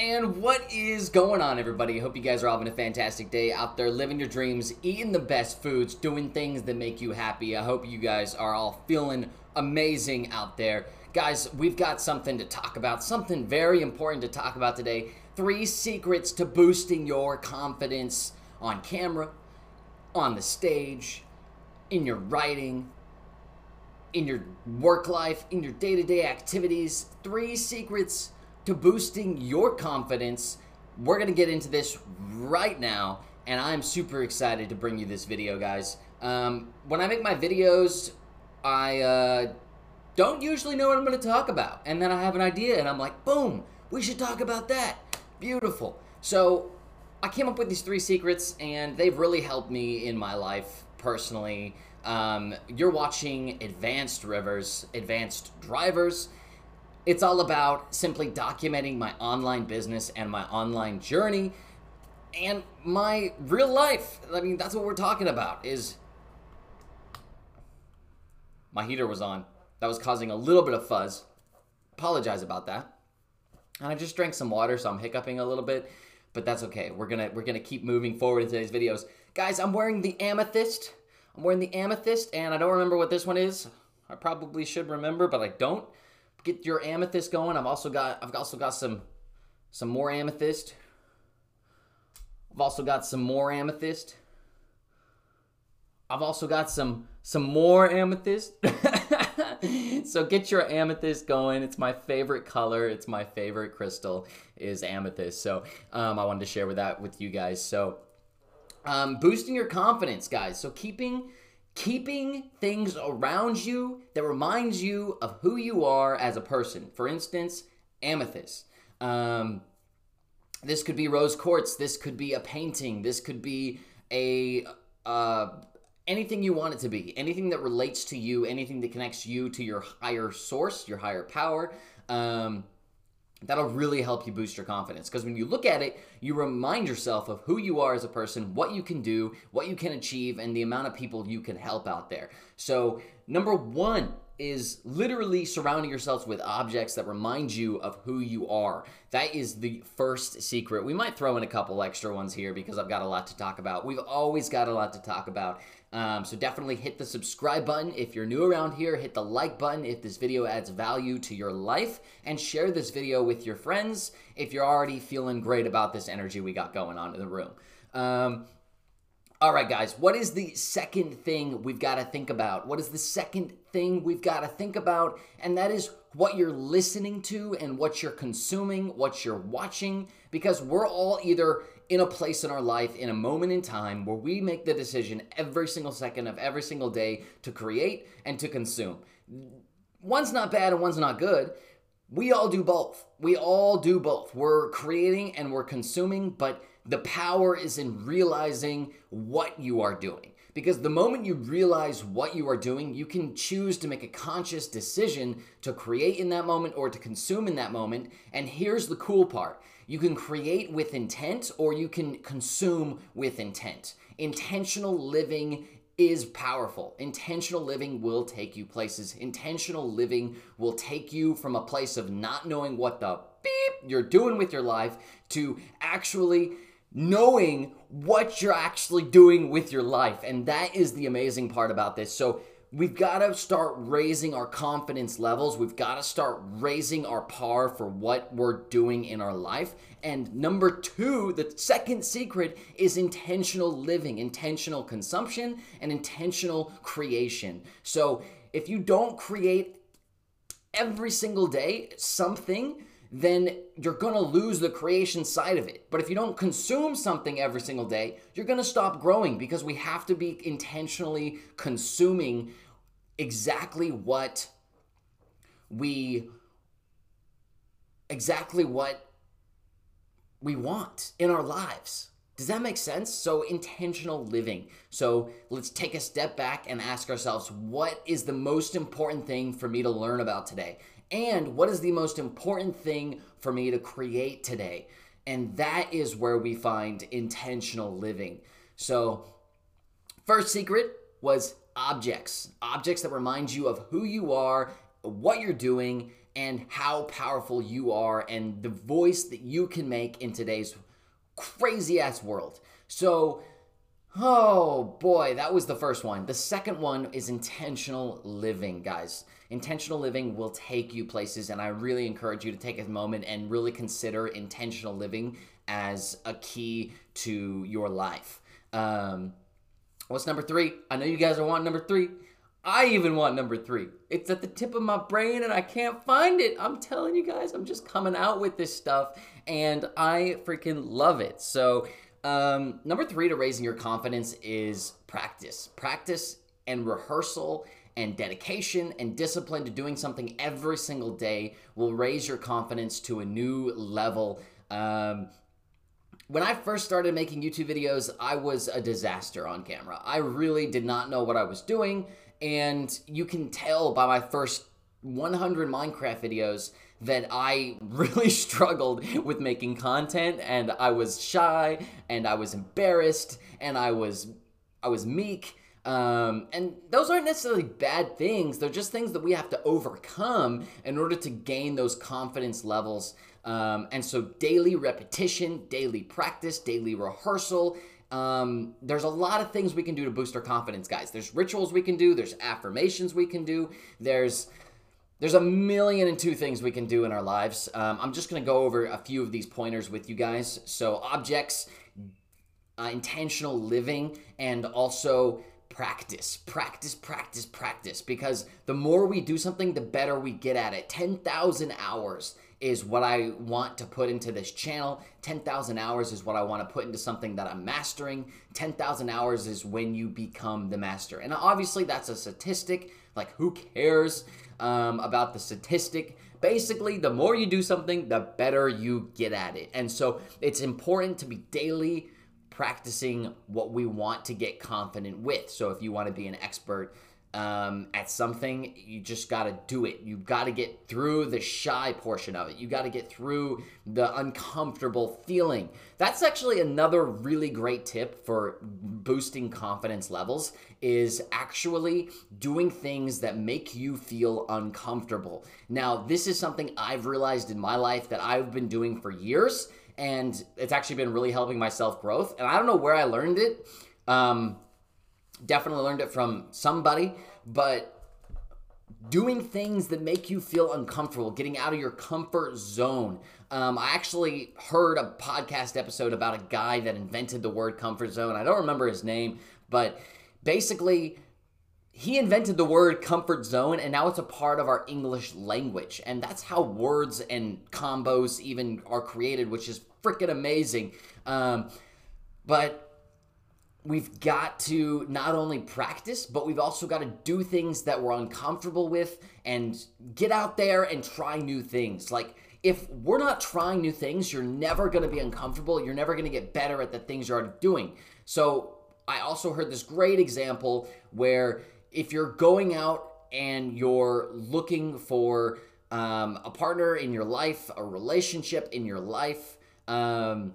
And what is going on, everybody? I hope you guys are having a fantastic day out there, living your dreams, eating the best foods, doing things that make you happy. I hope you guys are all feeling amazing out there. Guys, we've got something to talk about, something very important to talk about today. Three secrets to boosting your confidence on camera, on the stage, in your writing, in your work life, in your day to day activities. Three secrets to boosting your confidence. We're going to get into this right now, and I'm super excited to bring you this video, guys. Um, when I make my videos, I uh, don't usually know what I'm going to talk about, and then I have an idea, and I'm like, boom, we should talk about that. Beautiful. So I came up with these three secrets, and they've really helped me in my life personally. Um, you're watching Advanced Rivers, Advanced Drivers. It's all about simply documenting my online business and my online journey and my real life. I mean, that's what we're talking about is my heater was on. That was causing a little bit of fuzz. Apologize about that. And I just drank some water, so I'm hiccuping a little bit, but that's okay. We're gonna we're gonna keep moving forward in today's videos. Guys, I'm wearing the amethyst. I'm wearing the amethyst, and I don't remember what this one is. I probably should remember, but I don't get your amethyst going. I've also got I've also got some some more amethyst. I've also got some more amethyst. I've also got some some more amethyst. so get your amethyst going. It's my favorite color. It's my favorite crystal is amethyst. So um, I wanted to share with that with you guys. So um, boosting your confidence, guys. So keeping keeping things around you that reminds you of who you are as a person. For instance, amethyst. Um, this could be rose quartz. This could be a painting. This could be a uh, anything you want it to be. Anything that relates to you. Anything that connects you to your higher source, your higher power. Um, that'll really help you boost your confidence because when you look at it you remind yourself of who you are as a person what you can do what you can achieve and the amount of people you can help out there so number one is literally surrounding yourselves with objects that remind you of who you are. That is the first secret. We might throw in a couple extra ones here because I've got a lot to talk about. We've always got a lot to talk about. Um, so definitely hit the subscribe button if you're new around here. Hit the like button if this video adds value to your life. And share this video with your friends if you're already feeling great about this energy we got going on in the room. Um, all right, guys, what is the second thing we've got to think about? What is the second thing we've got to think about? And that is what you're listening to and what you're consuming, what you're watching, because we're all either in a place in our life, in a moment in time, where we make the decision every single second of every single day to create and to consume. One's not bad and one's not good. We all do both. We all do both. We're creating and we're consuming, but the power is in realizing what you are doing. Because the moment you realize what you are doing, you can choose to make a conscious decision to create in that moment or to consume in that moment. And here's the cool part you can create with intent or you can consume with intent. Intentional living is powerful. Intentional living will take you places. Intentional living will take you from a place of not knowing what the beep you're doing with your life to actually knowing what you're actually doing with your life. And that is the amazing part about this. So, we've got to start raising our confidence levels. We've got to start raising our par for what we're doing in our life. And number two, the second secret is intentional living, intentional consumption, and intentional creation. So, if you don't create every single day something, then you're going to lose the creation side of it. But if you don't consume something every single day, you're going to stop growing because we have to be intentionally consuming exactly what we exactly what we want in our lives. Does that make sense? So, intentional living. So, let's take a step back and ask ourselves what is the most important thing for me to learn about today? And what is the most important thing for me to create today? And that is where we find intentional living. So, first secret was objects, objects that remind you of who you are, what you're doing, and how powerful you are and the voice that you can make in today's crazy ass world. So, oh boy, that was the first one. The second one is intentional living, guys. Intentional living will take you places, and I really encourage you to take a moment and really consider intentional living as a key to your life. Um, what's number three? I know you guys are wanting number three. I even want number three. It's at the tip of my brain and I can't find it. I'm telling you guys, I'm just coming out with this stuff and I freaking love it. So, um, number three to raising your confidence is practice. Practice and rehearsal and dedication and discipline to doing something every single day will raise your confidence to a new level. Um, when I first started making YouTube videos, I was a disaster on camera. I really did not know what I was doing, and you can tell by my first 100 Minecraft videos that I really struggled with making content and I was shy and I was embarrassed and I was I was meek um, and those aren't necessarily bad things. They're just things that we have to overcome in order to gain those confidence levels. Um, and so, daily repetition, daily practice, daily rehearsal. Um, there's a lot of things we can do to boost our confidence, guys. There's rituals we can do. There's affirmations we can do. There's there's a million and two things we can do in our lives. Um, I'm just going to go over a few of these pointers with you guys. So, objects, uh, intentional living, and also practice, practice, practice, practice. Because the more we do something, the better we get at it. 10,000 hours is what I want to put into this channel. 10,000 hours is what I want to put into something that I'm mastering. 10,000 hours is when you become the master. And obviously, that's a statistic. Like, who cares um, about the statistic? Basically, the more you do something, the better you get at it. And so, it's important to be daily practicing what we want to get confident with. So if you want to be an expert um, at something, you just got to do it. You've got to get through the shy portion of it. You got to get through the uncomfortable feeling. That's actually another really great tip for boosting confidence levels is actually doing things that make you feel uncomfortable. Now, this is something I've realized in my life that I've been doing for years and it's actually been really helping my self growth. And I don't know where I learned it. Um, definitely learned it from somebody, but doing things that make you feel uncomfortable, getting out of your comfort zone. Um, I actually heard a podcast episode about a guy that invented the word comfort zone. I don't remember his name, but basically, he invented the word comfort zone and now it's a part of our English language. And that's how words and combos even are created, which is freaking amazing. Um, but we've got to not only practice, but we've also got to do things that we're uncomfortable with and get out there and try new things. Like, if we're not trying new things, you're never going to be uncomfortable. You're never going to get better at the things you're already doing. So, I also heard this great example where if you're going out and you're looking for um, a partner in your life, a relationship in your life, um,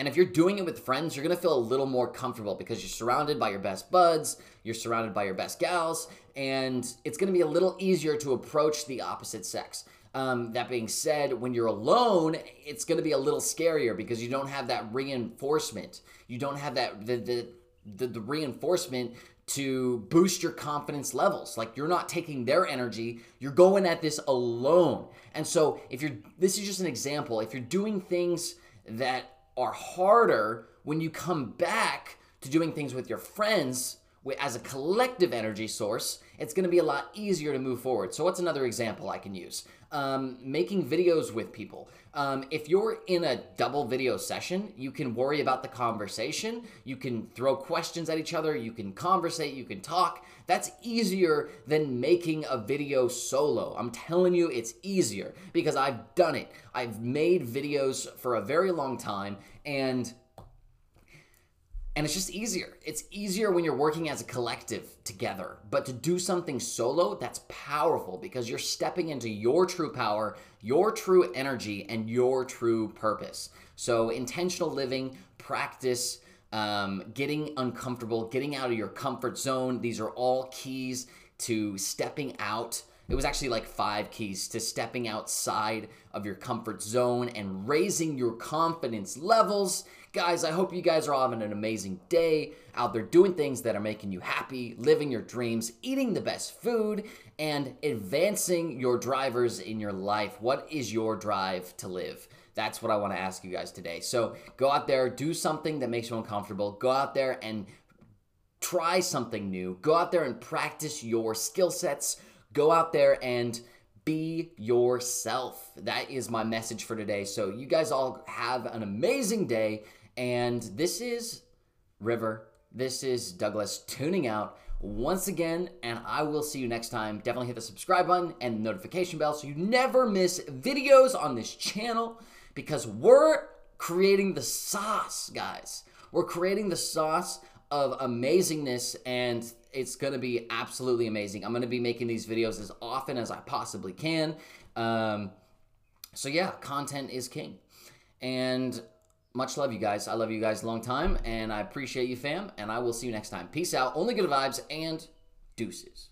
and if you're doing it with friends, you're gonna feel a little more comfortable because you're surrounded by your best buds, you're surrounded by your best gals, and it's gonna be a little easier to approach the opposite sex. Um, that being said, when you're alone, it's to be a little scarier because you don't have that reinforcement. You don't have that the the, the, the reinforcement to boost your confidence levels. Like you're not taking their energy, you're going at this alone. And so, if you're, this is just an example, if you're doing things that are harder when you come back to doing things with your friends as a collective energy source, it's going to be a lot easier to move forward. So, what's another example I can use? Um, making videos with people. Um, if you're in a double video session, you can worry about the conversation. You can throw questions at each other. You can conversate. You can talk. That's easier than making a video solo. I'm telling you, it's easier because I've done it. I've made videos for a very long time and and it's just easier. It's easier when you're working as a collective together. But to do something solo, that's powerful because you're stepping into your true power, your true energy, and your true purpose. So, intentional living, practice, um, getting uncomfortable, getting out of your comfort zone, these are all keys to stepping out It was actually like five keys to stepping outside of your comfort zone and raising your confidence levels. Guys, I hope you guys are having an amazing day out there doing things that are making you happy, living your dreams, eating the best food, and advancing your drivers in your life. What is your drive to live? That's what I want to ask you guys today. So go out there, do something that makes you uncomfortable. Go out there and try something new. Go out there and practice your skill sets. Go out there and be yourself. That is my message for today. So, you guys all have an amazing day. And this is River. This is Douglas tuning out once again. And I will see you next time. Definitely hit the subscribe button and the notification bell so you never miss videos on this channel because we're creating the sauce, guys. We're creating the sauce of amazingness and it's going to be absolutely amazing. I'm going to be making these videos as often as I possibly can. Um, so yeah, content is king. And much love you guys. I love you guys a long time and I appreciate you fam and I will see you next time. Peace out. Only good vibes and deuces.